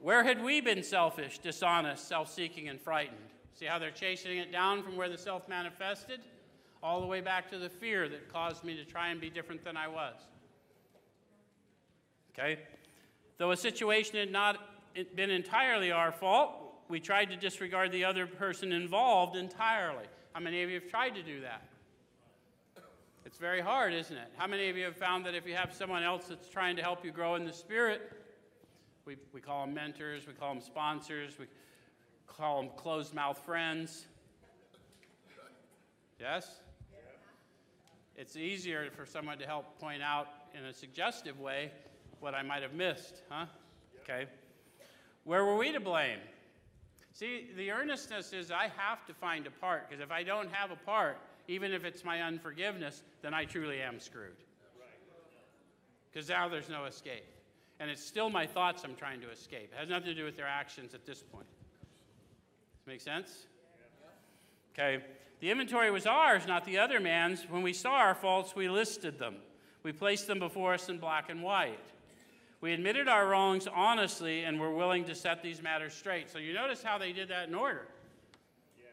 Where had we been selfish, dishonest, self seeking, and frightened? See how they're chasing it down from where the self manifested? All the way back to the fear that caused me to try and be different than I was. Okay? Though a situation had not been entirely our fault, we tried to disregard the other person involved entirely. How many of you have tried to do that? It's very hard, isn't it? How many of you have found that if you have someone else that's trying to help you grow in the spirit, we, we call them mentors, we call them sponsors, we call them closed mouth friends. Yes? It's easier for someone to help point out in a suggestive way what I might have missed, huh? Okay. Where were we to blame? See, the earnestness is I have to find a part, because if I don't have a part, even if it's my unforgiveness, then I truly am screwed. Because now there's no escape. And it's still my thoughts I'm trying to escape. It has nothing to do with their actions at this point. Does make sense? Okay. The inventory was ours, not the other man's. When we saw our faults, we listed them. We placed them before us in black and white. We admitted our wrongs honestly and were willing to set these matters straight. So you notice how they did that in order. Yes.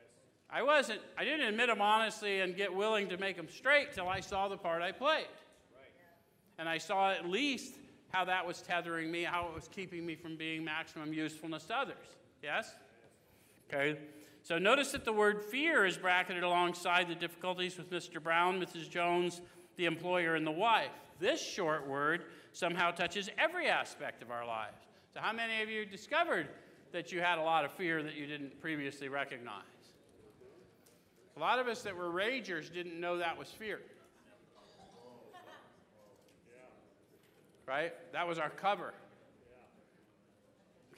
I wasn't, I didn't admit them honestly and get willing to make them straight till I saw the part I played. Right. And I saw at least how that was tethering me, how it was keeping me from being maximum usefulness to others. Yes? Okay. So notice that the word fear is bracketed alongside the difficulties with Mr. Brown, Mrs. Jones, the employer, and the wife. This short word somehow touches every aspect of our lives. So, how many of you discovered that you had a lot of fear that you didn't previously recognize? A lot of us that were ragers didn't know that was fear. Right? That was our cover.